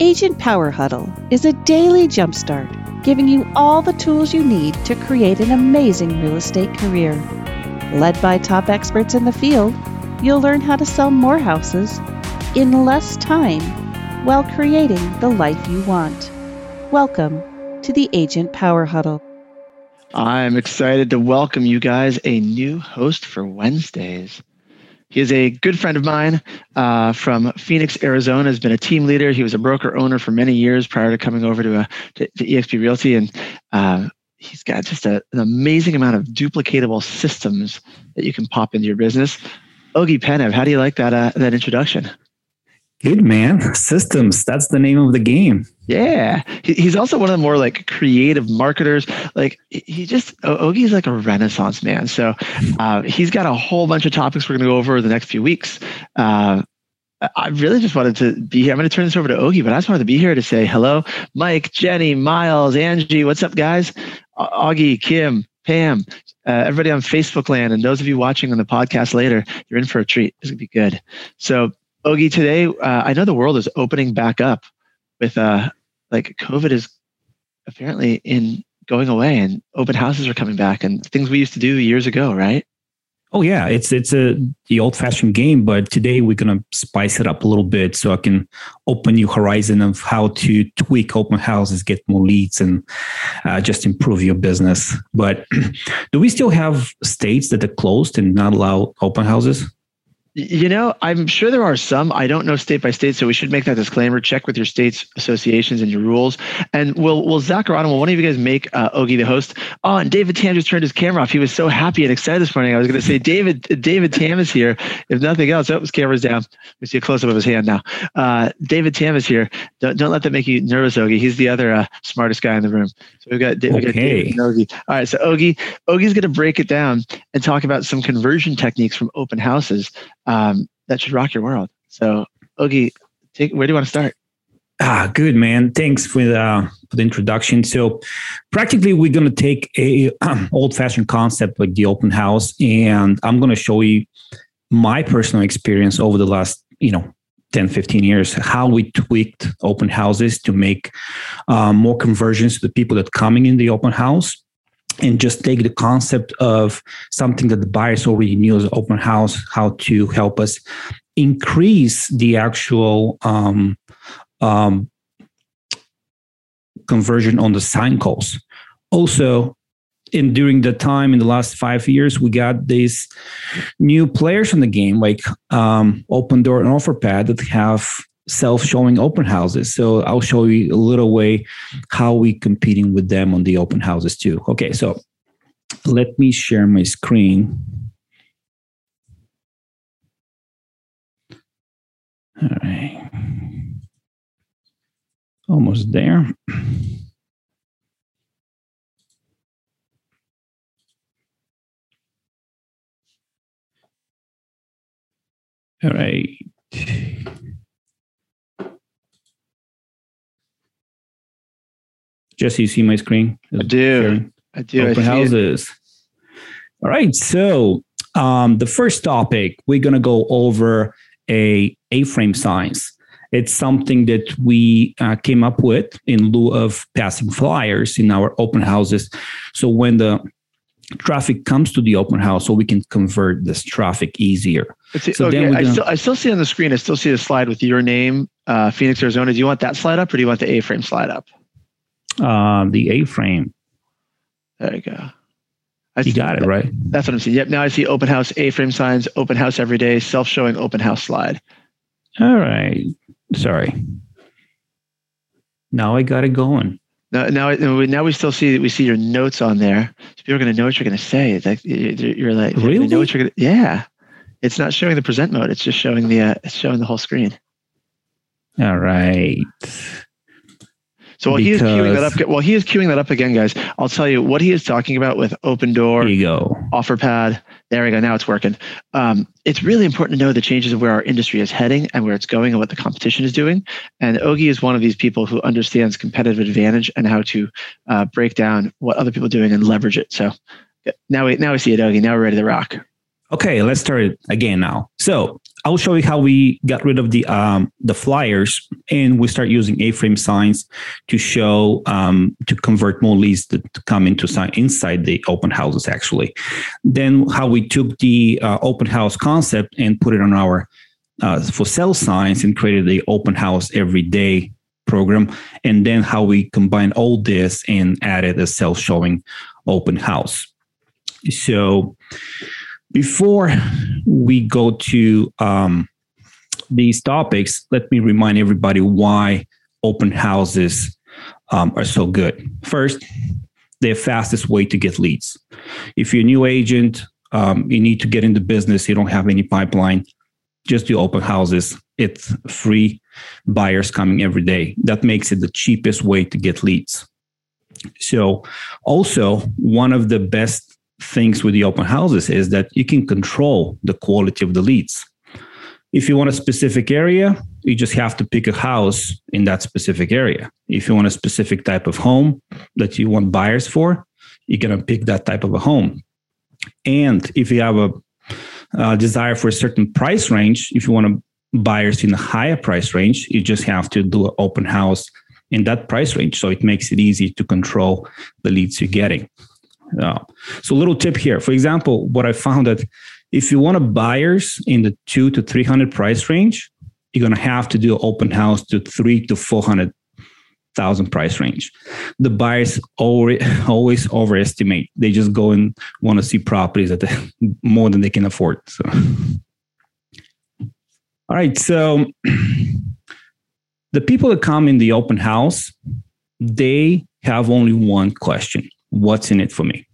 Agent Power Huddle is a daily jumpstart, giving you all the tools you need to create an amazing real estate career. Led by top experts in the field, you'll learn how to sell more houses in less time while creating the life you want. Welcome to the Agent Power Huddle. I'm excited to welcome you guys a new host for Wednesdays. He is a good friend of mine uh, from Phoenix, Arizona. Has been a team leader. He was a broker owner for many years prior to coming over to, uh, to, to EXP Realty, and uh, he's got just a, an amazing amount of duplicatable systems that you can pop into your business. Ogi Penev, how do you like that uh, that introduction? Good man. Systems. That's the name of the game. Yeah. He's also one of the more like creative marketers. Like he just, Ogi's like a renaissance man. So uh, he's got a whole bunch of topics we're going to go over the next few weeks. Uh, I really just wanted to be here. I'm going to turn this over to Ogi, but I just wanted to be here to say hello. Mike, Jenny, Miles, Angie, what's up, guys? Augie, Kim, Pam, uh, everybody on Facebook land, and those of you watching on the podcast later, you're in for a treat. This is going to be good. So Ogi, today uh, I know the world is opening back up with uh, like COVID is apparently in going away and open houses are coming back and things we used to do years ago, right? Oh yeah, it's it's a the old fashioned game, but today we're gonna spice it up a little bit so I can open new horizon of how to tweak open houses, get more leads, and uh, just improve your business. But do we still have states that are closed and not allow open houses? You know, I'm sure there are some. I don't know state by state, so we should make that disclaimer. Check with your state's associations and your rules. And will will Zach or Adam, will one of you guys make uh, Ogi the host? Oh, and David Tam just turned his camera off. He was so happy and excited this morning. I was going to say, David David Tam is here. If nothing else, oh, his camera's down. We see a close up of his hand now. Uh, David Tam is here. Don't, don't let that make you nervous, Ogi. He's the other uh, smartest guy in the room. So we've got, we got David and Ogi. All right, so Ogi Ogi's going to break it down and talk about some conversion techniques from open houses um, that should rock your world. So, Ogi, take where do you want to start? Ah, good man. Thanks for the, uh, for the introduction. So, practically, we're to take a um, old-fashioned concept like the open house, and I'm to show you my personal experience over the last, you know, 10, 15 years, how we tweaked open houses to make um, more conversions to the people that coming in the open house and just take the concept of something that the buyers already knew as open house, how to help us increase the actual um, um, conversion on the sign calls. Also, in during the time in the last five years, we got these new players in the game, like um, Opendoor and OfferPad, that have self-showing open houses. So I'll show you a little way how we competing with them on the open houses too. Okay, so let me share my screen. All right. Almost there. All right. Jesse, you see my screen? I do. I do. Open I houses. All right. So um, the first topic, we're going to go over a A-frame signs. It's something that we uh, came up with in lieu of passing flyers in our open houses. So when the traffic comes to the open house, so we can convert this traffic easier. so okay. Gonna, I, still, I still see on the screen, I still see a slide with your name, uh, Phoenix, Arizona. Do you want that slide up or do you want the A-frame slide up? Uh, the A-frame. There you go. I you got it right. That's what I'm seeing. Yep. Now I see open house A-frame signs, open house every day, self-showing open house slide. All right. Sorry. Now I got it going. Now, now, now we still see we see your notes on there. So people are going to know what you're going to say. It's like you're like really know what you're going to. Yeah, it's not showing the present mode. It's just showing the uh, it's showing the whole screen. All right. So while because, he is queuing that up, while he is queuing that up again, guys, I'll tell you what he is talking about with Opendoor, you go. OfferPad. There we go. Now it's working. Um, it's really important to know the changes of where our industry is heading and where it's going and what the competition is doing. And Ogi is one of these people who understands competitive advantage and how to uh, break down what other people are doing and leverage it. So now we now we see it, Ogi. Now we're ready to rock. Okay, let's start again now. So I'll show you how we got rid of the um, the flyers and we start using A-frame signs to show um, to convert more leads to, come into sign inside the open houses actually. Then how we took the uh, open house concept and put it on our uh, for sale signs and created the open house every day program, and then how we combine all this and added a self showing open house. So before we go to um, these topics, let me remind everybody why open houses um, are so good. First, they're fastest way to get leads. If you're a new agent, um, you need to get into business, you don't have any pipeline, just do open houses. It's free buyers coming every day. That makes it the cheapest way to get leads. So, also, one of the best things with the open houses is that you can control the quality of the leads. If you want a specific area, you just have to pick a house in that specific area. If you want a specific type of home that you want buyers for, you're going to pick that type of a home. And if you have a, a desire for a certain price range, if you want buyers in a higher price range, you just have to do an open house in that price range. So it makes it easy to control the leads you're getting. Uh, so, a little tip here. For example, what I found that if you want buyers in the two to three hundred price range, you're gonna have to do open house to three to four hundred thousand price range. The buyers always always overestimate. They just go and want to see properties that more than they can afford. So, all right. So, the people that come in the open house, they have only one question what's in it for me.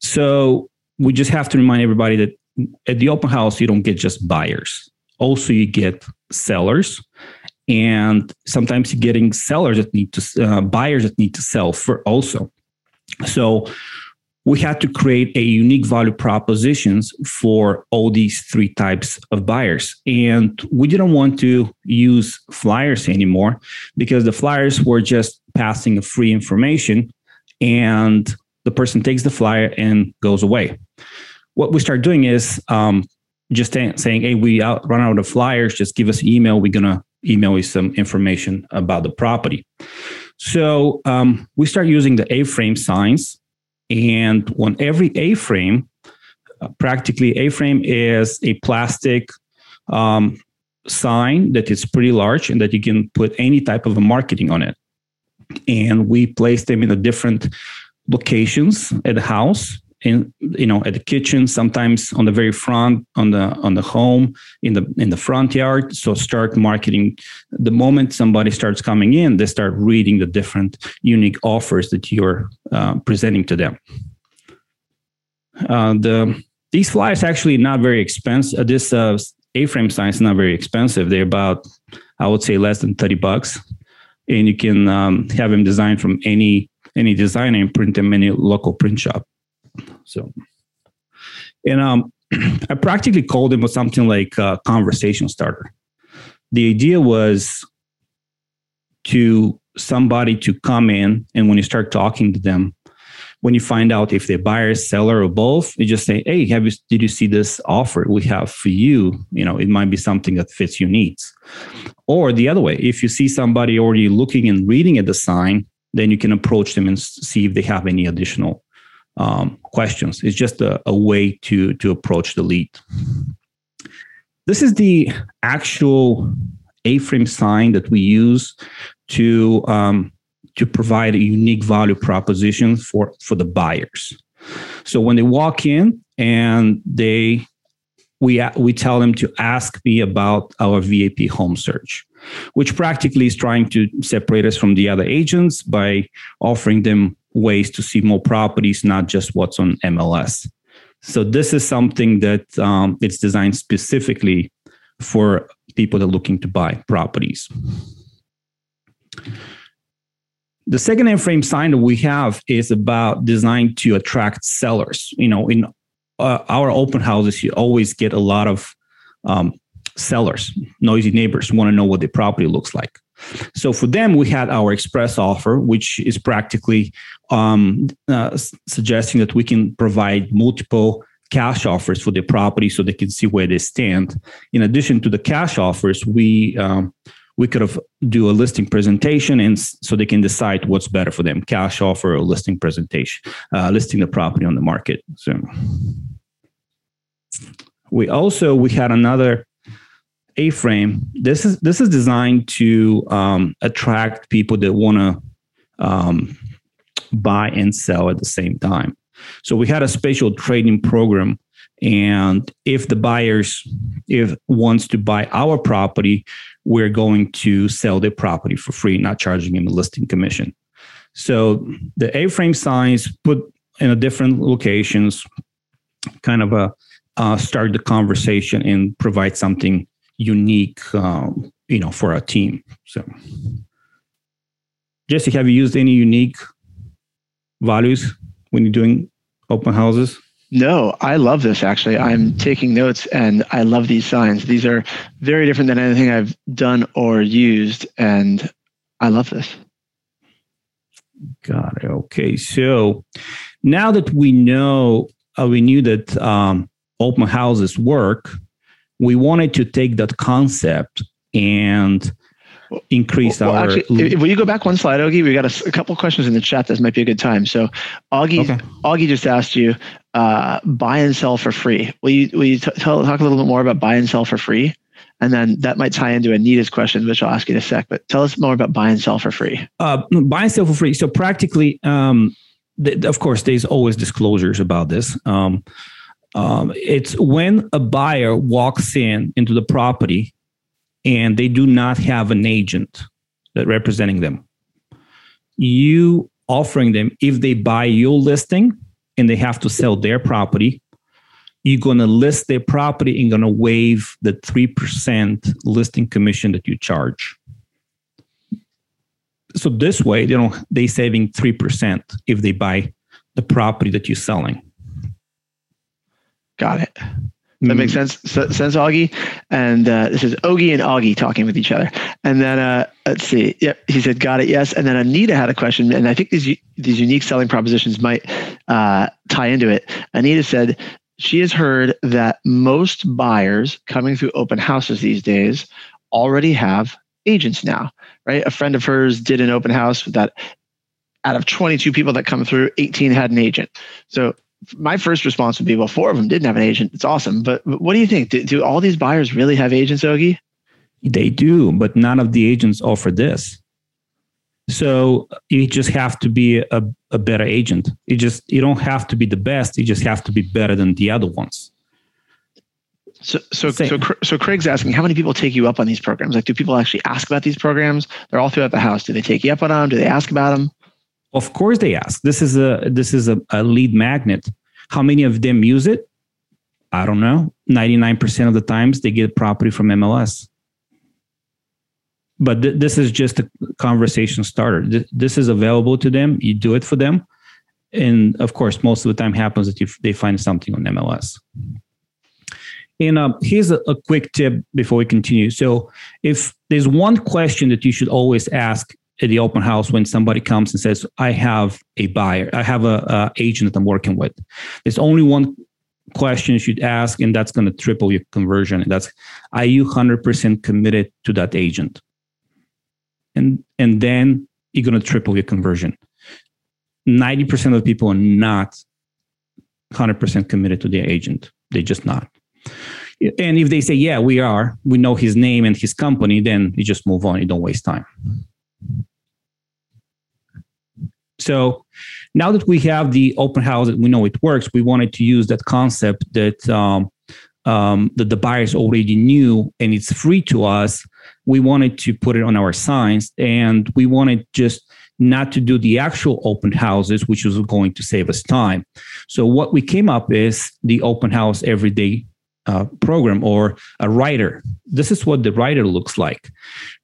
So we just have to remind everybody that at the open house, you don't get just buyers. Also, you get sellers. And sometimes you're getting sellers that need to, uh, buyers that need to sell for also. So we had to create a unique value propositions for all these three types of buyers and we didn't want to use flyers anymore because the flyers were just passing free information and the person takes the flyer and goes away. What we start doing is um, just saying, "Hey, we out, run out of flyers. Just give us an email. We're gonna email you some information about the property." So um, we start using the A-frame signs, and on every A-frame, uh, practically A-frame is a plastic um, sign that is pretty large and that you can put any type of a marketing on it and we placed them in a different locations at the house in you know at the kitchen sometimes on the very front on the on the home in the in the front yard. So start marketing. The moment somebody starts coming in they start reading the different unique offers that you're uh, presenting to them. Uh, the these flyers actually not very expensive. Uh, this uh, a-frame sign is not very expensive. They're about i would say less than 30 bucks and you can um, have them designed from any any designer and print them in any local print shop. So, and um, I practically called them with something like a conversation starter. The idea was to somebody to come in, and when you start talking to them, when you find out if they're buyer, seller, or both, you just say, "Hey, have you did you see this offer we have for you? You know, it might be something that fits your needs." Or the other way, if you see somebody already looking and reading at the sign, then you can approach them and see if they have any additional um, questions. It's just a, a way to to approach the lead. This is the actual A-frame sign that we use to um, to provide a unique value proposition for for the buyers. So when they walk in and they we we tell them to ask me about our VIP home search, which practically is trying to separate us from the other agents by offering them ways to see more properties, not just what's on MLS. So this is something that um, it's designed specifically for people that are looking to buy properties. The second A-frame sign that we have is about designed to attract sellers. You know, in uh, our open houses, you always get a lot of um, sellers, noisy neighbors want to know what the property looks like. So for them, we had our express offer, which is practically um, uh, suggesting that we can provide multiple cash offers for the property so they can see where they stand. In addition to the cash offers, we um, we could have do a listing presentation and so they can decide what's better for them cash offer or listing presentation uh, listing the property on the market so. We also we had another a-frame. This is this is designed to um, attract people that want to um, buy and sell at the same time. So we had a special trading program and if the buyers if wants to buy our property we're going to sell the property for free not charging him a listing commission. So the a-frame signs put in a different locations kind of a uh, start the conversation and provide something unique um, you know for our team so. Jesse have you used any unique values when you're doing open houses no, I love this actually. I'm taking notes and I love these signs. These are very different than anything I've done or used. And I love this. Got it. Okay. So now that we know, uh, we knew that um, open houses work, we wanted to take that concept and increase well, our. Actually, if, will you go back one slide, Augie? We got a, a couple questions in the chat. This might be a good time. So, Augie, okay. Augie just asked you uh, buy and sell for free. Will you will you t- tell, talk a little bit more about buy and sell for free? And then that might tie into Anita's question, which I'll ask you in a sec. But tell us more about buy and sell for free. Uh, buy and sell for free. So practically, um, th- of course, there's always disclosures about this. Um, um, it's when a buyer walks in into the property and they do not have an agent that representing them. You offering them if they buy your listing and they have to sell their property, you're going to list their property and going to waive the 3% listing commission that you charge. So this way, they don't they saving 3% if they buy the property that you're selling. Got it. That makes mm. sense, sense, Augie. And uh, this is Ogie and Augie talking with each other. And then uh, let's see. Yep, he said, "Got it." Yes. And then Anita had a question, and I think these these unique selling propositions might uh, tie into it. Anita said she has heard that most buyers coming through open houses these days already have agents now. Right? A friend of hers did an open house with that out of 22 people that come through, 18 had an agent. So my first response would be, well, four of them didn't have an agent. It's awesome. But, but what do you think? Do, do, all these buyers really have agents, Ogie? They do, but none of the agents offer this. So you just have to be a, a better agent. You just you don't have to be the best. You just have to be better than the other ones. So, so, so, so Craig's asking, how many people take you up on these programs? Like, do people actually ask about these programs? They're all throughout the house. Do they take you up on them? Do they ask about them? Of course they ask. This is a this is a, a lead magnet. How many of them use it? I don't know. 99% of the times they get property from MLS. But th- this is just a conversation starter. Th- this is available to them. You do it for them. And of course, most of the time happens that you, they find something on MLS. And uh, here's a, a quick tip before we continue. So, if there's one question that you should always ask at the open house when somebody comes and says, I have a buyer, I have a, a agent that I'm working with. There's only one question you should ask, and that's going to triple your conversion. And that's, are you 100% committed to that agent? And, and then you're going to triple your conversion. 90% of people are not 100% committed to their agent. They're just not. And if they say, yeah, we are, we know his name and his company, then you just move on. You don't waste time. Mm-hmm. So now that we have the open house, and we know it works. We wanted to use that concept that um, um, that the buyers already knew, and it's free to us. We wanted to put it on our signs, and we wanted just not to do the actual open houses, which was going to save us time. So what we came up is the open house everyday uh, program or a rider. This is what the rider looks like.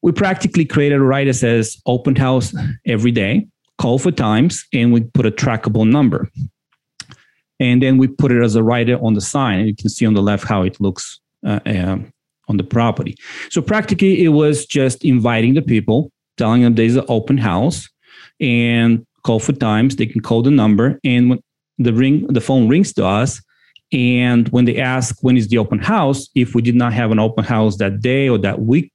We practically created a rider says open house every day call for times and we put a trackable number. And then we put it as a rider on the sign. You can see on the left how it looks uh, um, on the property. So practically, it was just inviting the people, telling them there's an open house and call for times. They can call the number. And when the ring, the phone rings to us, And when they ask when is the open house, if we did not have an open house that day or that week,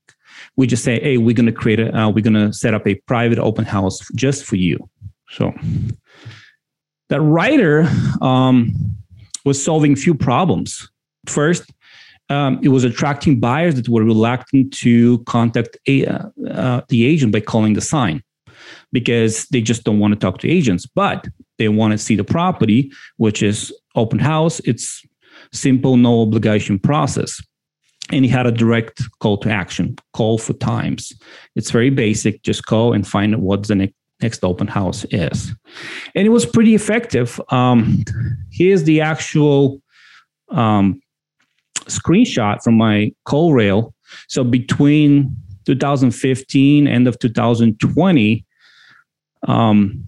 we just say, hey, we're going to create a, uh, we're going to set up a private open house just for you. So that rider um, was solving few problems. First, um, it was attracting buyers that were reluctant to contact a, uh, uh, the agent by calling the sign because they just don't want to talk to agents, but they want to see the property, which is open house. It's simple, no obligation process. And he had a direct call to action, call for times. It's very basic. Just call and find out what the next next open house is. And it was pretty effective. Um, here's the actual um, screenshot from my CallRail. So between 2015 end of 2020, um,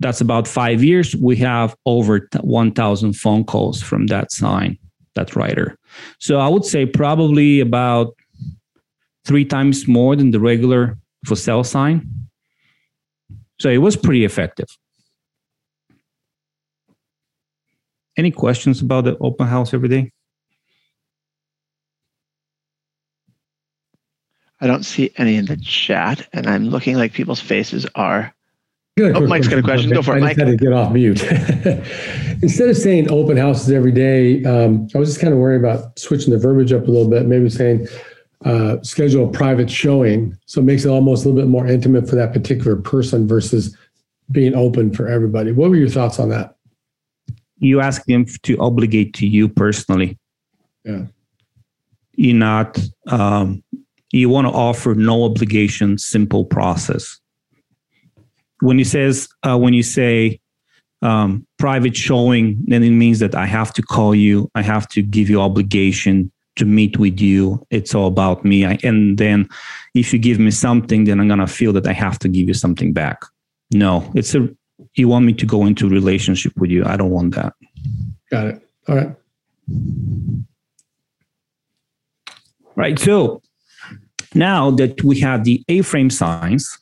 that's about five years. We have over 1,000 phone calls from that sign, that rider. So I would say probably about three times more than the regular for sale sign. So it was pretty effective. Any questions about the open house every day? I don't see any in the chat, and I'm looking like people's faces are Good. Oh, Mike's got a question. Go for it, I Mike. just had to get off mute. Instead of saying open houses every day, um, I was just kind of worried about switching the verbiage up a little bit. Maybe saying uh, schedule a private showing, so it makes it almost a little bit more intimate for that particular person versus being open for everybody. What were your thoughts on that? You ask them to obligate to you personally. Yeah. You're not. Um, you want to offer no obligation, simple process when you says uh, when you say um, private showing, then it means that I have to call you. I have to give you obligation to meet with you. It's all about me. I, and then if you give me something, then I'm gonna feel that I have to give you something back. No, it's a. You want me to go into relationship with you. I don't want that. Got it. All right. Right. So now that we have the A-frame signs,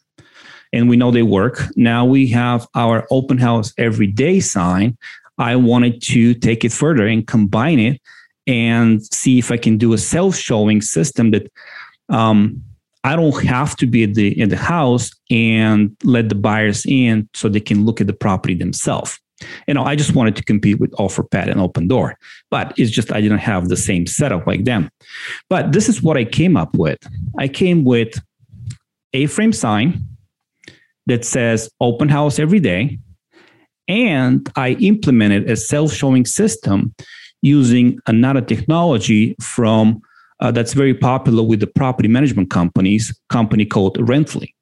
and we know they work. Now we have our open house every day sign. I wanted to take it further and combine it and see if I can do a self showing system that um, I don't have to be at the in the house and let the buyers in so they can look at the property themselves. You know, I just wanted to compete with OfferPad and Opendoor, but it's just I didn't have the same setup like them. But this is what I came up with. I came with a frame sign that says open house every day. And I implemented a self showing system using another technology from uh, that's very popular with the property management companies, company called Rently.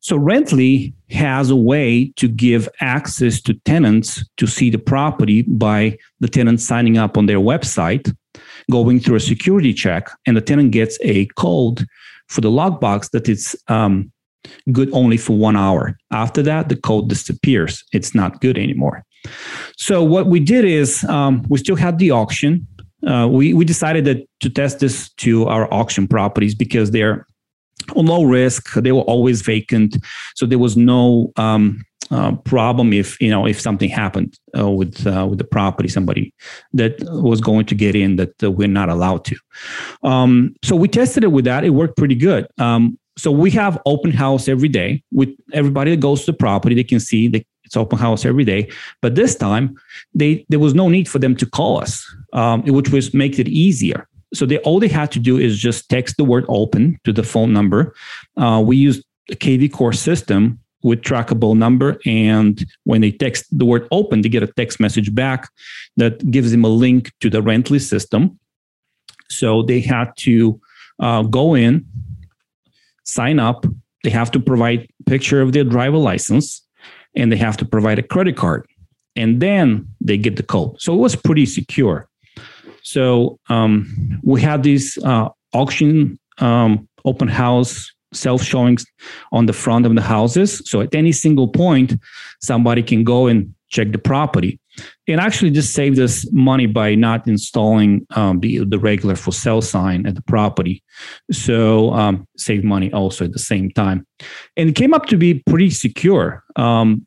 So Rently has a way to give access to tenants to see the property by the tenant signing up on their website, going through a security check, and the tenant gets a code for the lockbox that it's um, good only for one hour. After that, the code disappears. It's not good anymore. So what we did is um, we still had the auction. Uh, we we decided that to test this to our auction properties because they're low risk. They were always vacant, so there was no um, uh, problem if you know if something happened uh, with uh, with the property, somebody that was going to get in that we're not allowed to. Um, so we tested it with that. It worked pretty good. Um, so we have open house every day with everybody that goes to the property. They can see that it's open house every day. But this time they there was no need for them to call us um, which was make it easier. So they all they had to do is just text the word open to the phone number. Uh, we use a kvCORE system with trackable number. And when they text the word open they get a text message back that gives them a link to the rently system. So they had to uh, go in sign up, they have to provide picture of their driver license and they have to provide a credit card. And then they get the code. So it was pretty secure. So um, we had this uh, auction um, open house self showings on the front of the houses. So at any single point, somebody can go and check the property and actually just saved us money by not installing um, the, the regular for sale sign at the property. So um, saved money also at the same time. And it came up to be pretty secure um,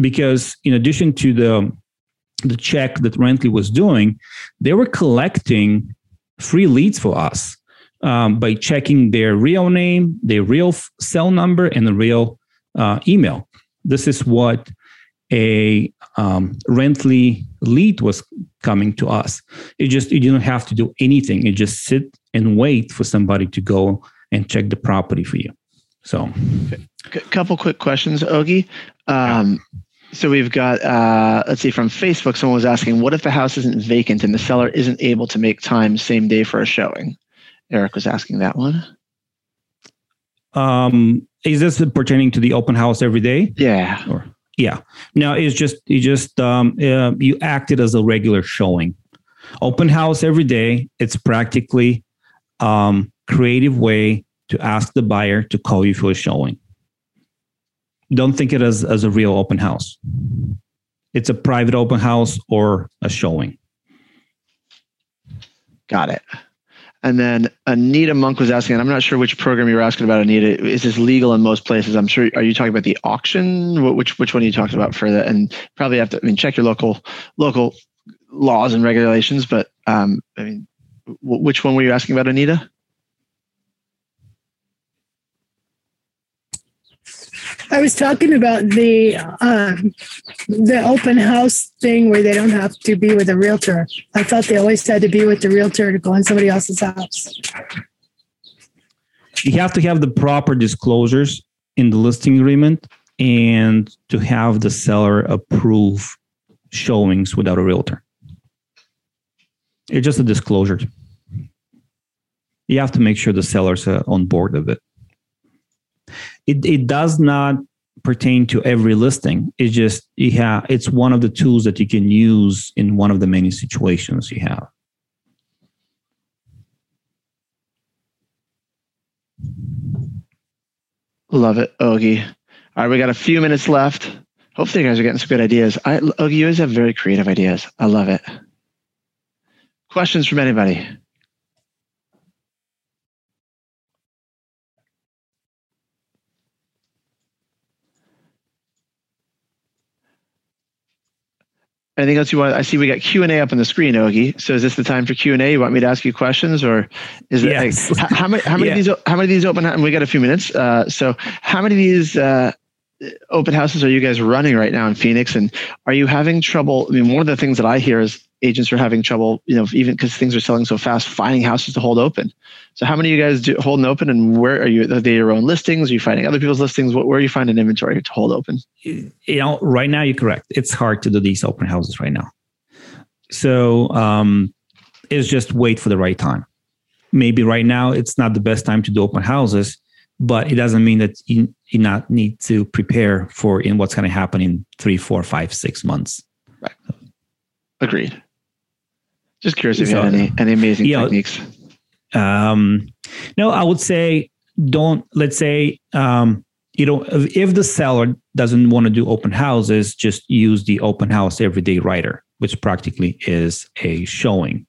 because in addition to the the check that Rently was doing, they were collecting free leads for us um, by checking their real name, their real cell number, and the real uh, email. This is what a um, Rently lead was coming to us. It just you don't have to do anything. You just sit and wait for somebody to go and check the property for you. So, a couple quick questions, Ogie. Um, so we've got uh, let's see from Facebook. Someone was asking, what if the house isn't vacant and the seller isn't able to make time same day for a showing? Eric was asking that one. Um, is this pertaining to the open house every day? Yeah. Or yeah. No, it's just you just um, uh, you acted as a regular showing. Open house every day. It's practically um, creative way to ask the buyer to call you for a showing. Don't think it as as a real open house. It's a private open house or a showing. Got it. And then Anita Monk was asking, and I'm not sure which program you were asking about, Anita. Is this legal in most places? I'm sure. Are you talking about the auction? Which which one are you talking about for that? And probably have to. I mean, check your local local laws and regulations. But um, I mean, which one were you asking about, Anita? I was talking about the um, the open house thing where they don't have to be with a realtor. I thought they always had to be with the realtor to go in somebody else's house. You have to have the proper disclosures in the listing agreement and to have the seller approve showings without a realtor. It's just a disclosure. You have to make sure the sellers are on board of it it, it does not pertain to every listing. It's just yeah, it's one of the tools that you can use in one of the many situations you have. Love it, Ogie. All right, we got a few minutes left. Hopefully, you guys are getting some good ideas. I, Ogie, you always have very creative ideas. I love it. Questions from anybody? Anything else you want? I see we got Q and A up on the screen, Ogie. So is this the time for Q and A? You want me to ask you questions, or is it yes. like, how, how, many? How many yeah. of these? How many of these open? And we got a few minutes. Uh, so how many of these uh, open houses are you guys running right now in Phoenix? And are you having trouble? I mean, one of the things that I hear is agents are having trouble, you know, even because things are selling so fast, finding houses to hold open. So how many of you guys do holding open and where are you, are they your own listings? Are you finding other people's listings? What, Where are you finding inventory to hold open? You know, right now you're correct. It's hard to do these open houses right now. So um, it's just wait for the right time. Maybe right now it's not the best time to do open houses, but it doesn't mean that you, you not need to prepare for in what's going to happen in three, four, five, six months. Right. Agreed. Just curious if you had any any amazing techniques. Um, no, I would say don't. Let's say um, you know if the seller doesn't want to do open houses, just use the open house everyday rider, which practically is a showing.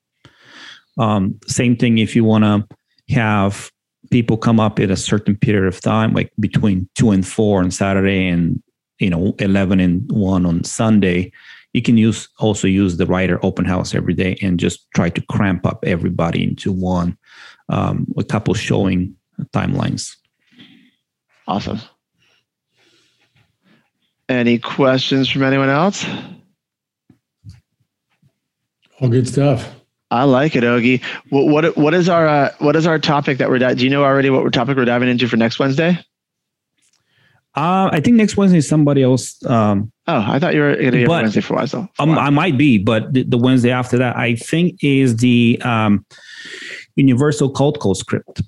Um, same thing if you want to have people come up at a certain period of time, like between two and four on Saturday and you know 11 and 1 on sunday you can use also use the rider open house every day and just try to cramp up everybody into one um, a couple showing timelines. Awesome. Any questions from anyone else? All good stuff I like it, Ogie. What what, what is our uh, what is our topic that we're do you know already what topic we're diving into for next Wednesday? Uh, I think next Wednesday is somebody else. Um, oh, I thought you were going to be Wednesday for a while. So um, I might be, but the, the, Wednesday after that, I think is the um, Universal Cold Call script.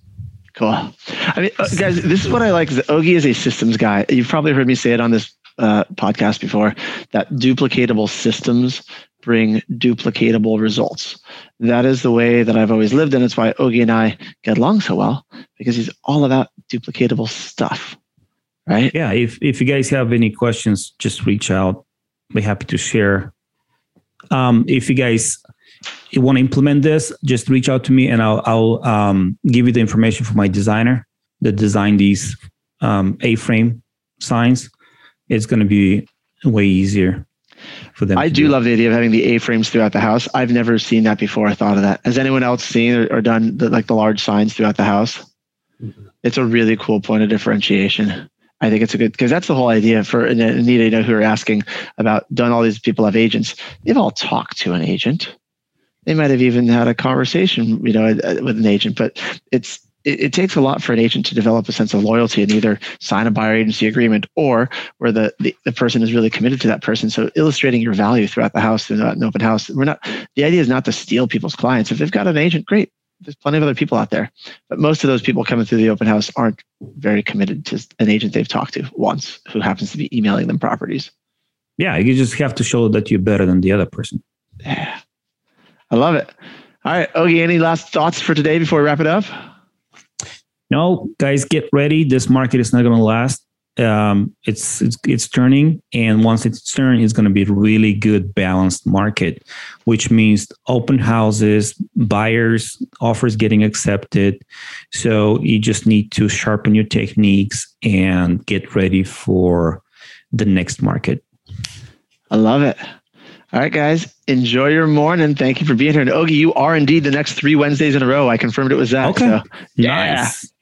Cool. I mean, uh, guys, this is what I like. Is Ogie is a systems guy. You've probably heard me say it on this uh, podcast before. That duplicatable systems bring duplicatable results. That is the way that I've always lived, and it's why Ogie and I get along so well because he's all about duplicatable stuff right? Yeah. If if you guys have any questions, just reach out. Be happy to share. Um, if you guys want to implement this, just reach out to me and I'll I'll um, give you the information for my designer that designed these um, A-frame signs. It's going to be way easier. For them. I to do love the idea of having the A-frames throughout the house. I've never seen that before. I thought of that. Has anyone else seen or, or done the, like the large signs throughout the house? Mm-hmm. It's a really cool point of differentiation. I think it's a good because that's the whole idea for Anita, you know, who are asking about. Don't all these people have agents? They've all talked to an agent. They might have even had a conversation, you know, with an agent. But it's it, it, takes a lot for an agent to develop a sense of loyalty and either sign a buyer agency agreement or where the, the, the person is really committed to that person. So illustrating your value throughout the house through an open house. We're not the idea is not to steal people's clients. If they've got an agent, great there's plenty of other people out there, but most of those people coming through the open house aren't very committed to an agent they've talked to once who happens to be emailing them properties. Yeah, you just have to show that you're better than the other person. Yeah, I love it. All right, Ogie, any last thoughts for today before we wrap it up? No, guys, get ready. This market is not going to last um, it's, it's it's turning, and once it's turned, it's going to be a really good balanced market, which means open houses, buyers, offers getting accepted. So you just need to sharpen your techniques and get ready for the next market. I love it. All right, guys, enjoy your morning. Thank you for being here. And Ogie, you are indeed the next three Wednesdays in a row. I confirmed it was that. Okay. So, yeah. Nice.